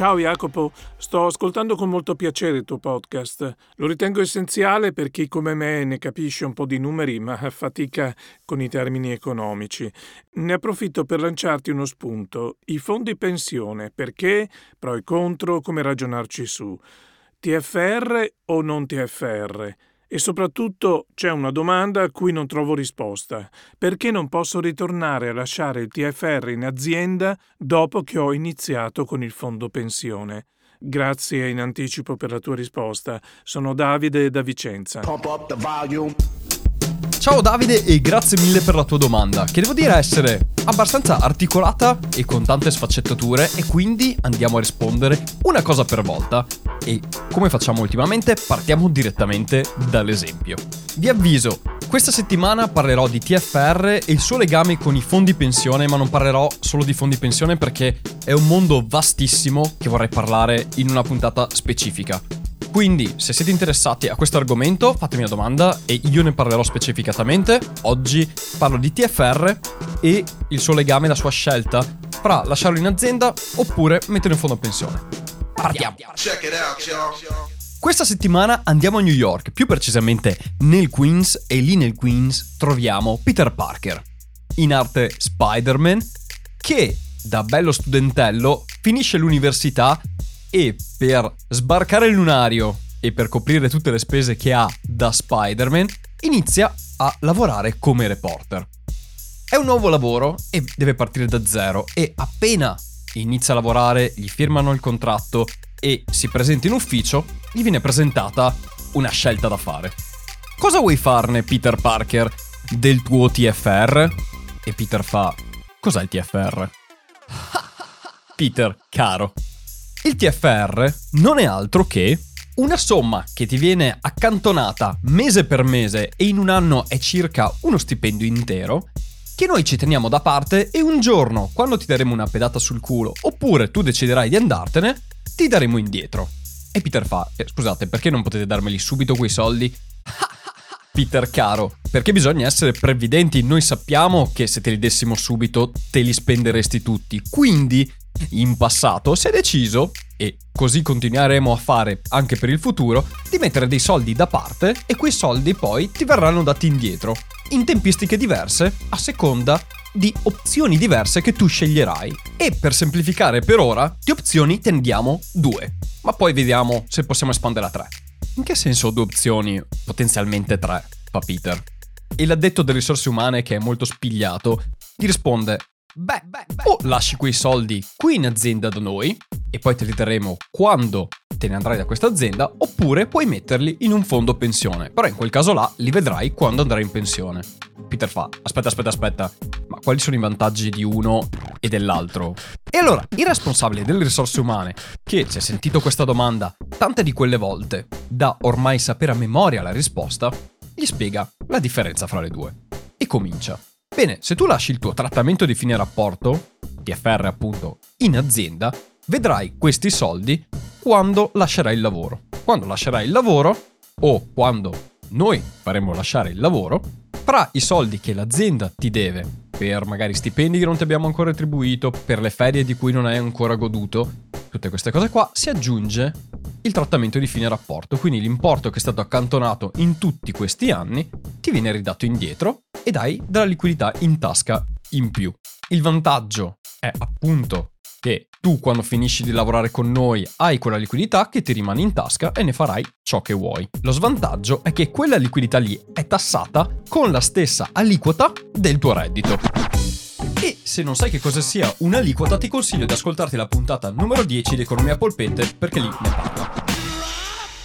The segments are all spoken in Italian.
Ciao Jacopo, sto ascoltando con molto piacere il tuo podcast. Lo ritengo essenziale per chi come me ne capisce un po' di numeri ma fatica con i termini economici. Ne approfitto per lanciarti uno spunto. I fondi pensione, perché, pro e contro, come ragionarci su. TFR o non TFR? E soprattutto c'è una domanda a cui non trovo risposta. Perché non posso ritornare a lasciare il TFR in azienda dopo che ho iniziato con il fondo pensione? Grazie in anticipo per la tua risposta. Sono Davide da Vicenza. Ciao Davide e grazie mille per la tua domanda, che devo dire essere abbastanza articolata e con tante sfaccettature e quindi andiamo a rispondere una cosa per volta. E come facciamo ultimamente, partiamo direttamente dall'esempio. Vi avviso, questa settimana parlerò di TFR e il suo legame con i fondi pensione, ma non parlerò solo di fondi pensione perché è un mondo vastissimo che vorrei parlare in una puntata specifica. Quindi, se siete interessati a questo argomento, fatemi una domanda e io ne parlerò specificatamente. Oggi parlo di TFR e il suo legame, la sua scelta fra lasciarlo in azienda oppure metterlo in fondo a pensione. Partiamo. Questa settimana andiamo a New York, più precisamente nel Queens, e lì nel Queens troviamo Peter Parker, in arte Spider-Man, che da bello studentello finisce l'università e per sbarcare il lunario e per coprire tutte le spese che ha da Spider-Man, inizia a lavorare come reporter. È un nuovo lavoro e deve partire da zero e appena inizia a lavorare, gli firmano il contratto e si presenta in ufficio, gli viene presentata una scelta da fare. Cosa vuoi farne, Peter Parker, del tuo TFR? E Peter fa: Cos'è il TFR? Peter, caro, il TFR non è altro che una somma che ti viene accantonata mese per mese e in un anno è circa uno stipendio intero, che noi ci teniamo da parte e un giorno, quando ti daremo una pedata sul culo, oppure tu deciderai di andartene, ti daremo indietro. E Peter fa, eh, scusate, perché non potete darmeli subito quei soldi? Peter caro, perché bisogna essere previdenti, noi sappiamo che se te li dessimo subito te li spenderesti tutti, quindi in passato si è deciso, e così continueremo a fare anche per il futuro, di mettere dei soldi da parte e quei soldi poi ti verranno dati indietro, in tempistiche diverse, a seconda di opzioni diverse che tu sceglierai. E per semplificare per ora, di opzioni tendiamo due, ma poi vediamo se possiamo espandere a tre. In che senso due opzioni, potenzialmente tre, fa Peter? E l'addetto delle risorse umane, che è molto spigliato, gli risponde Beh, beh, beh, o lasci quei soldi qui in azienda da noi e poi te li terremo quando te ne andrai da questa azienda, oppure puoi metterli in un fondo pensione. Però in quel caso là li vedrai quando andrai in pensione. Peter fa: Aspetta, aspetta, aspetta, ma quali sono i vantaggi di uno e dell'altro? E allora, il responsabile delle risorse umane, che si è sentito questa domanda tante di quelle volte, da ormai sapere a memoria la risposta, gli spiega la differenza fra le due. E comincia. Bene, se tu lasci il tuo trattamento di fine rapporto, TFR appunto, in azienda, vedrai questi soldi quando lascerai il lavoro. Quando lascerai il lavoro o quando noi faremo lasciare il lavoro, fra i soldi che l'azienda ti deve per magari stipendi che non ti abbiamo ancora attribuito, per le ferie di cui non hai ancora goduto, tutte queste cose qua, si aggiunge il trattamento di fine rapporto. Quindi l'importo che è stato accantonato in tutti questi anni ti viene ridato indietro ed hai della liquidità in tasca in più. Il vantaggio è appunto che tu quando finisci di lavorare con noi hai quella liquidità che ti rimane in tasca e ne farai ciò che vuoi. Lo svantaggio è che quella liquidità lì è tassata con la stessa aliquota del tuo reddito. E se non sai che cosa sia un'aliquota ti consiglio di ascoltarti la puntata numero 10 di Economia Polpette perché lì ne parla.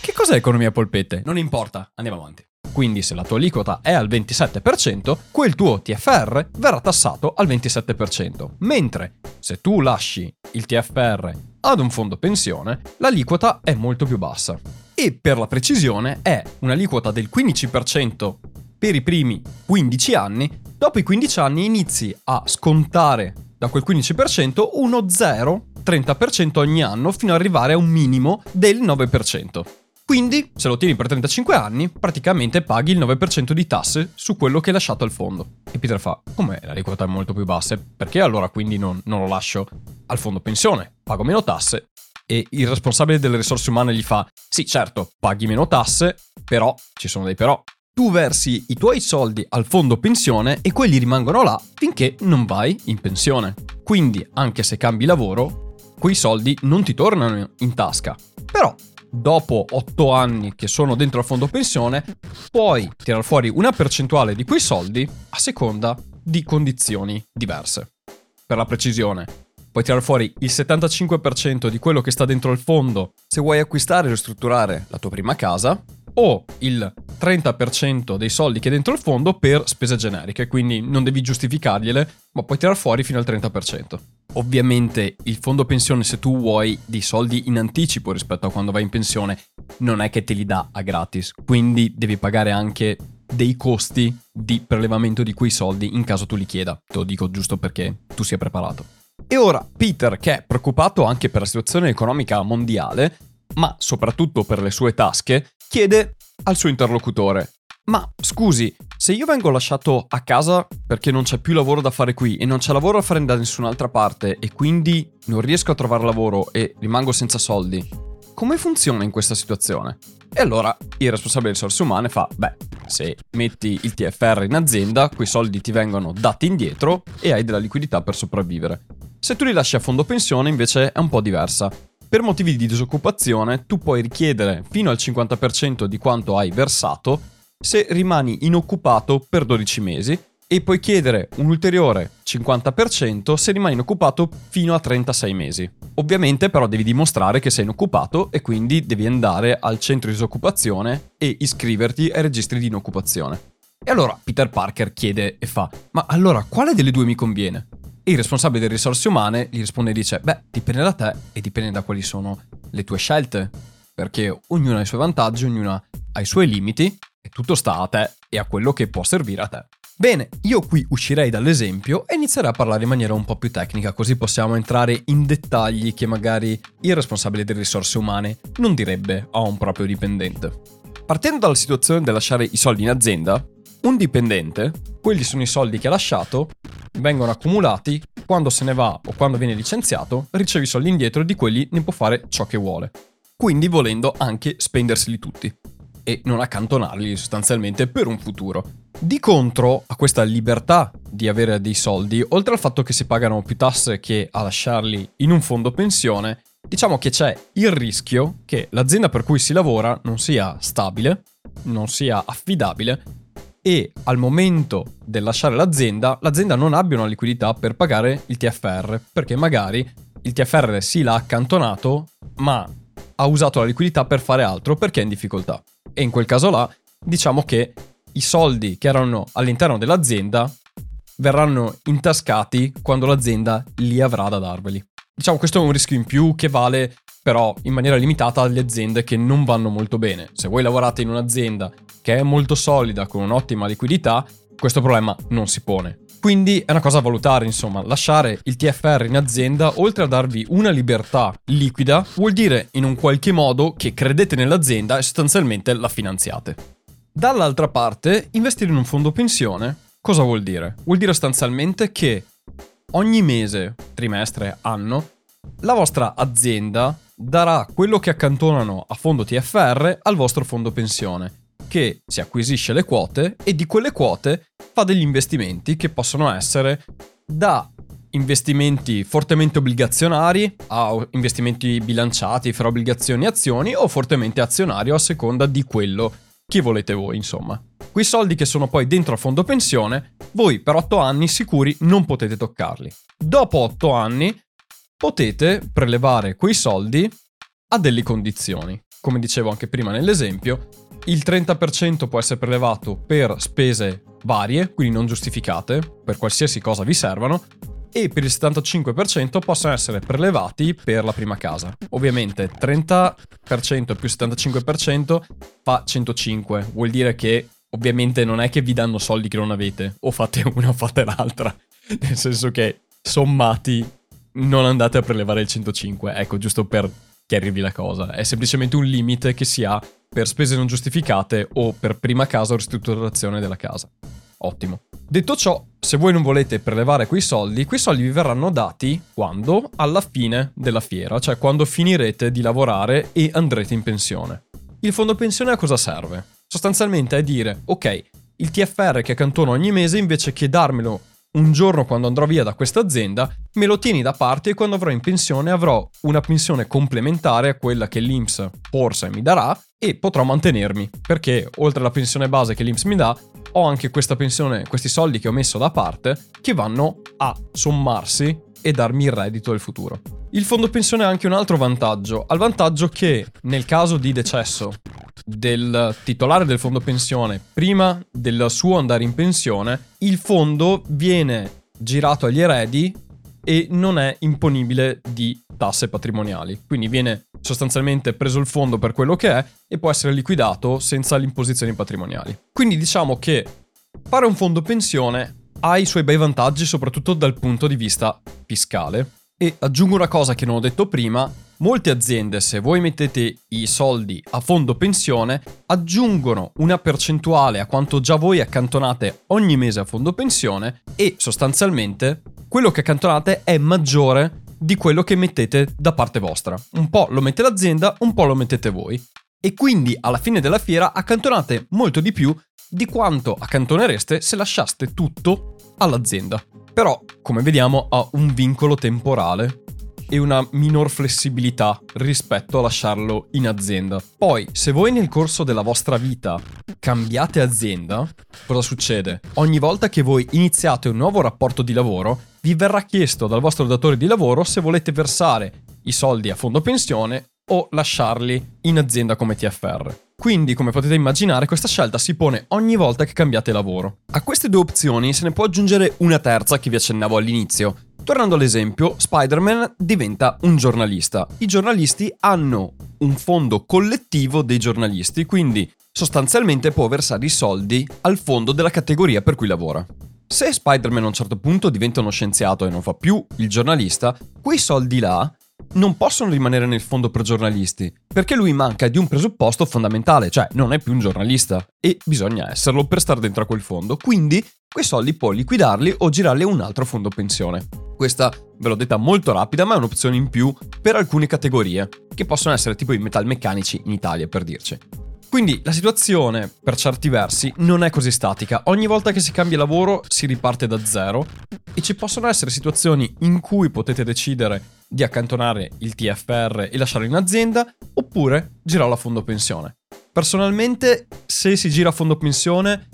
Che cos'è Economia Polpette? Non importa, andiamo avanti. Quindi se la tua aliquota è al 27%, quel tuo TFR verrà tassato al 27%, mentre se tu lasci il TFR ad un fondo pensione, l'aliquota è molto più bassa. e per la precisione è un'aliquota del 15% per i primi 15 anni, dopo i 15 anni inizi a scontare da quel 15% uno 0, 30% ogni anno fino ad arrivare a un minimo del 9%. Quindi, se lo tieni per 35 anni, praticamente paghi il 9% di tasse su quello che hai lasciato al fondo. E Peter fa, come l'aliquota è molto più bassa, perché allora quindi non, non lo lascio al fondo pensione? Pago meno tasse. E il responsabile delle risorse umane gli fa, sì certo, paghi meno tasse, però ci sono dei però. Tu versi i tuoi soldi al fondo pensione e quelli rimangono là finché non vai in pensione. Quindi, anche se cambi lavoro, quei soldi non ti tornano in tasca. Però dopo 8 anni che sono dentro al fondo pensione, puoi tirare fuori una percentuale di quei soldi a seconda di condizioni diverse. Per la precisione, puoi tirare fuori il 75% di quello che sta dentro il fondo se vuoi acquistare e ristrutturare la tua prima casa, o il 30% dei soldi che è dentro il fondo per spese generiche, quindi non devi giustificargliele, ma puoi tirare fuori fino al 30%. Ovviamente il fondo pensione se tu vuoi dei soldi in anticipo rispetto a quando vai in pensione non è che te li dà a gratis, quindi devi pagare anche dei costi di prelevamento di quei soldi in caso tu li chieda. Te lo dico giusto perché tu sia preparato. E ora Peter, che è preoccupato anche per la situazione economica mondiale, ma soprattutto per le sue tasche, chiede al suo interlocutore ma scusi, se io vengo lasciato a casa perché non c'è più lavoro da fare qui e non c'è lavoro da fare da nessun'altra parte e quindi non riesco a trovare lavoro e rimango senza soldi, come funziona in questa situazione? E allora il responsabile delle risorse umane fa, beh, se metti il TFR in azienda, quei soldi ti vengono dati indietro e hai della liquidità per sopravvivere. Se tu li lasci a fondo pensione invece è un po' diversa. Per motivi di disoccupazione tu puoi richiedere fino al 50% di quanto hai versato se rimani inoccupato per 12 mesi e puoi chiedere un ulteriore 50% se rimani inoccupato fino a 36 mesi. Ovviamente però devi dimostrare che sei inoccupato e quindi devi andare al centro di disoccupazione e iscriverti ai registri di inoccupazione. E allora Peter Parker chiede e fa, ma allora quale delle due mi conviene? Il responsabile delle risorse umane gli risponde e dice, beh, dipende da te e dipende da quali sono le tue scelte, perché ognuno ha i suoi vantaggi, ognuno ha i suoi limiti e tutto sta a te e a quello che può servire a te. Bene, io qui uscirei dall'esempio e inizierei a parlare in maniera un po' più tecnica, così possiamo entrare in dettagli che magari il responsabile delle risorse umane non direbbe a un proprio dipendente. Partendo dalla situazione del lasciare i soldi in azienda, un dipendente, quelli sono i soldi che ha lasciato, vengono accumulati, quando se ne va o quando viene licenziato, riceve i soldi indietro e di quelli ne può fare ciò che vuole. Quindi volendo anche spenderseli tutti e non accantonarli sostanzialmente per un futuro. Di contro a questa libertà di avere dei soldi, oltre al fatto che si pagano più tasse che a lasciarli in un fondo pensione, diciamo che c'è il rischio che l'azienda per cui si lavora non sia stabile, non sia affidabile e al momento del lasciare l'azienda, l'azienda non abbia una liquidità per pagare il TFR, perché magari il TFR sì l'ha accantonato, ma ha usato la liquidità per fare altro perché è in difficoltà. E in quel caso là, diciamo che i soldi che erano all'interno dell'azienda verranno intascati quando l'azienda li avrà da darveli. Diciamo questo è un rischio in più che vale però in maniera limitata alle aziende che non vanno molto bene. Se voi lavorate in un'azienda che è molto solida con un'ottima liquidità, questo problema non si pone. Quindi è una cosa a valutare, insomma, lasciare il TFR in azienda, oltre a darvi una libertà liquida, vuol dire in un qualche modo che credete nell'azienda e sostanzialmente la finanziate. Dall'altra parte, investire in un fondo pensione cosa vuol dire? Vuol dire sostanzialmente che ogni mese, trimestre, anno, la vostra azienda darà quello che accantonano a fondo TFR al vostro fondo pensione che si acquisisce le quote e di quelle quote fa degli investimenti che possono essere da investimenti fortemente obbligazionari a investimenti bilanciati fra obbligazioni e azioni o fortemente azionario a seconda di quello che volete voi, insomma. Quei soldi che sono poi dentro al fondo pensione, voi per 8 anni sicuri non potete toccarli. Dopo 8 anni potete prelevare quei soldi a delle condizioni. Come dicevo anche prima nell'esempio, il 30% può essere prelevato per spese varie, quindi non giustificate, per qualsiasi cosa vi servano, e per il 75% possono essere prelevati per la prima casa. Ovviamente 30% più 75% fa 105, vuol dire che ovviamente non è che vi danno soldi che non avete, o fate una o fate l'altra, nel senso che sommati non andate a prelevare il 105, ecco giusto per chiarirvi la cosa, è semplicemente un limite che si ha per spese non giustificate o per prima casa o ristrutturazione della casa. Ottimo. Detto ciò, se voi non volete prelevare quei soldi, quei soldi vi verranno dati quando? Alla fine della fiera, cioè quando finirete di lavorare e andrete in pensione. Il fondo pensione a cosa serve? Sostanzialmente è dire, ok, il TFR che accantono ogni mese invece che darmelo un giorno quando andrò via da questa azienda, me lo tieni da parte e quando avrò in pensione avrò una pensione complementare a quella che l'INPS forse mi darà e potrò mantenermi, perché oltre alla pensione base che l'INPS mi dà, ho anche questa pensione, questi soldi che ho messo da parte che vanno a sommarsi e darmi il reddito del futuro. Il fondo pensione ha anche un altro vantaggio, al vantaggio che nel caso di decesso del titolare del fondo pensione prima del suo andare in pensione, il fondo viene girato agli eredi e non è imponibile di tasse patrimoniali. Quindi viene sostanzialmente preso il fondo per quello che è e può essere liquidato senza le imposizioni patrimoniali. Quindi diciamo che fare un fondo pensione ha i suoi bei vantaggi soprattutto dal punto di vista fiscale. E aggiungo una cosa che non ho detto prima, Molte aziende, se voi mettete i soldi a fondo pensione, aggiungono una percentuale a quanto già voi accantonate ogni mese a fondo pensione e sostanzialmente quello che accantonate è maggiore di quello che mettete da parte vostra. Un po' lo mette l'azienda, un po' lo mettete voi. E quindi alla fine della fiera accantonate molto di più di quanto accantonereste se lasciaste tutto all'azienda. Però, come vediamo, ha un vincolo temporale e una minor flessibilità rispetto a lasciarlo in azienda. Poi, se voi nel corso della vostra vita cambiate azienda, cosa succede? Ogni volta che voi iniziate un nuovo rapporto di lavoro, vi verrà chiesto dal vostro datore di lavoro se volete versare i soldi a fondo pensione o lasciarli in azienda come TFR. Quindi, come potete immaginare, questa scelta si pone ogni volta che cambiate lavoro. A queste due opzioni se ne può aggiungere una terza che vi accennavo all'inizio, Tornando all'esempio, Spider-Man diventa un giornalista. I giornalisti hanno un fondo collettivo dei giornalisti, quindi sostanzialmente può versare i soldi al fondo della categoria per cui lavora. Se Spider-Man a un certo punto diventa uno scienziato e non fa più il giornalista, quei soldi là non possono rimanere nel fondo per giornalisti, perché lui manca di un presupposto fondamentale, cioè non è più un giornalista e bisogna esserlo per stare dentro a quel fondo, quindi quei soldi può liquidarli o girarli a un altro fondo pensione. Questa ve l'ho detta molto rapida, ma è un'opzione in più per alcune categorie, che possono essere tipo i metalmeccanici in Italia, per dirci. Quindi la situazione, per certi versi, non è così statica. Ogni volta che si cambia lavoro si riparte da zero e ci possono essere situazioni in cui potete decidere di accantonare il TFR e lasciarlo in azienda oppure girarlo a fondo pensione. Personalmente, se si gira a fondo pensione,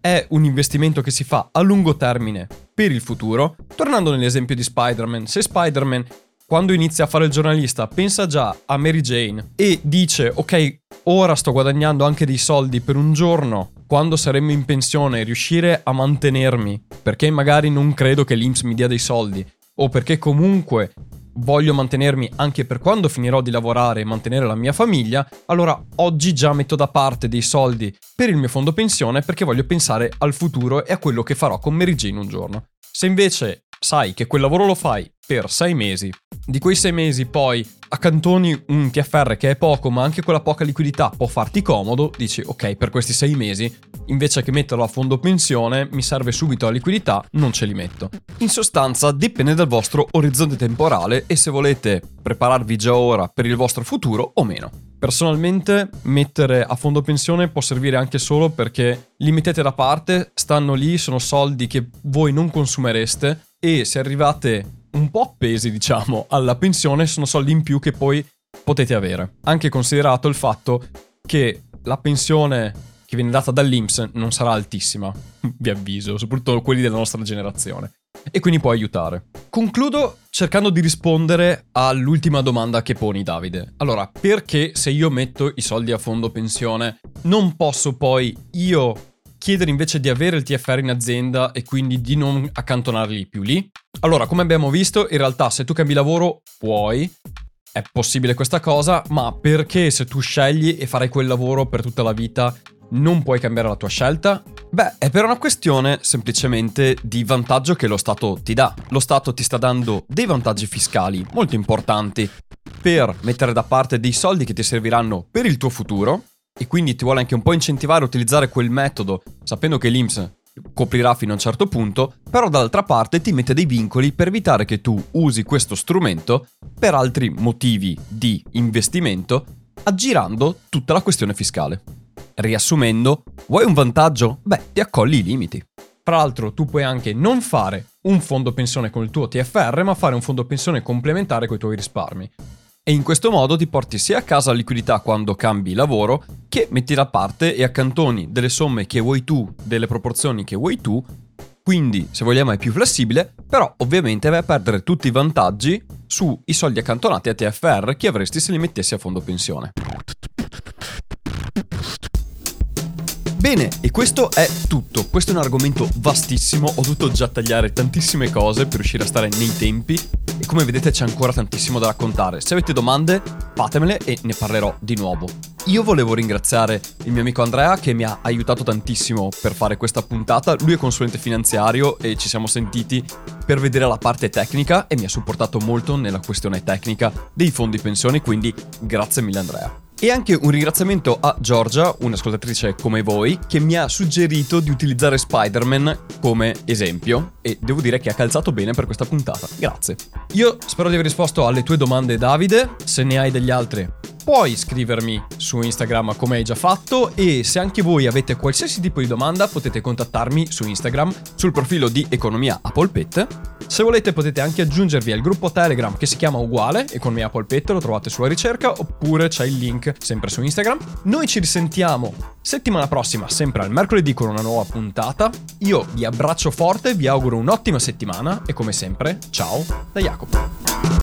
è un investimento che si fa a lungo termine per il futuro. Tornando nell'esempio di Spider-Man, se Spider-Man quando inizia a fare il giornalista pensa già a Mary Jane e dice ok, ora sto guadagnando anche dei soldi per un giorno, quando saremo in pensione, riuscire a mantenermi, perché magari non credo che l'Inps mi dia dei soldi, o perché comunque voglio mantenermi anche per quando finirò di lavorare e mantenere la mia famiglia, allora oggi già metto da parte dei soldi per il mio fondo pensione perché voglio pensare al futuro e a quello che farò con Mary Jane un giorno. Se invece sai che quel lavoro lo fai per sei mesi, di quei sei mesi poi accantoni un TFR che è poco, ma anche quella poca liquidità può farti comodo, dici ok, per questi sei mesi, invece che metterlo a fondo pensione, mi serve subito la liquidità, non ce li metto. In sostanza, dipende dal vostro orizzonte temporale e se volete prepararvi già ora per il vostro futuro o meno. Personalmente mettere a fondo pensione può servire anche solo perché li mettete da parte, stanno lì, sono soldi che voi non consumereste e se arrivate un po' appesi, diciamo, alla pensione, sono soldi in più che poi potete avere. Anche considerato il fatto che la pensione che viene data dall'Inps non sarà altissima, vi avviso, soprattutto quelli della nostra generazione e quindi può aiutare. Concludo cercando di rispondere all'ultima domanda che poni Davide. Allora, perché se io metto i soldi a fondo pensione non posso poi io chiedere invece di avere il TFR in azienda e quindi di non accantonarli più lì? Allora, come abbiamo visto, in realtà se tu cambi lavoro puoi, è possibile questa cosa, ma perché se tu scegli e farai quel lavoro per tutta la vita non puoi cambiare la tua scelta? Beh, è per una questione semplicemente di vantaggio che lo Stato ti dà. Lo Stato ti sta dando dei vantaggi fiscali molto importanti per mettere da parte dei soldi che ti serviranno per il tuo futuro e quindi ti vuole anche un po' incentivare a utilizzare quel metodo, sapendo che l'IMSS coprirà fino a un certo punto, però dall'altra parte ti mette dei vincoli per evitare che tu usi questo strumento per altri motivi di investimento, aggirando tutta la questione fiscale. Riassumendo, vuoi un vantaggio? Beh, ti accolli i limiti. Tra l'altro tu puoi anche non fare un fondo pensione con il tuo TFR, ma fare un fondo pensione complementare con i tuoi risparmi. E in questo modo ti porti sia a casa liquidità quando cambi lavoro, che metti da parte e accantoni delle somme che vuoi tu, delle proporzioni che vuoi tu, quindi se vogliamo è più flessibile, però ovviamente vai a perdere tutti i vantaggi sui soldi accantonati a TFR che avresti se li mettessi a fondo pensione. Bene, e questo è tutto. Questo è un argomento vastissimo, ho dovuto già tagliare tantissime cose per riuscire a stare nei tempi e come vedete c'è ancora tantissimo da raccontare. Se avete domande, fatemele e ne parlerò di nuovo. Io volevo ringraziare il mio amico Andrea che mi ha aiutato tantissimo per fare questa puntata. Lui è consulente finanziario e ci siamo sentiti per vedere la parte tecnica e mi ha supportato molto nella questione tecnica dei fondi pensioni, quindi grazie mille Andrea. E anche un ringraziamento a Giorgia, un'ascoltatrice come voi, che mi ha suggerito di utilizzare Spider-Man come esempio e devo dire che ha calzato bene per questa puntata. Grazie. Io spero di aver risposto alle tue domande Davide, se ne hai degli altri puoi scrivermi su Instagram come hai già fatto e se anche voi avete qualsiasi tipo di domanda potete contattarmi su Instagram sul profilo di Economia a Polpette. Se volete potete anche aggiungervi al gruppo Telegram che si chiama uguale, Economia a Polpette, lo trovate sulla ricerca oppure c'è il link sempre su Instagram. Noi ci risentiamo settimana prossima, sempre al mercoledì con una nuova puntata. Io vi abbraccio forte, vi auguro un'ottima settimana e come sempre, ciao da Jacopo.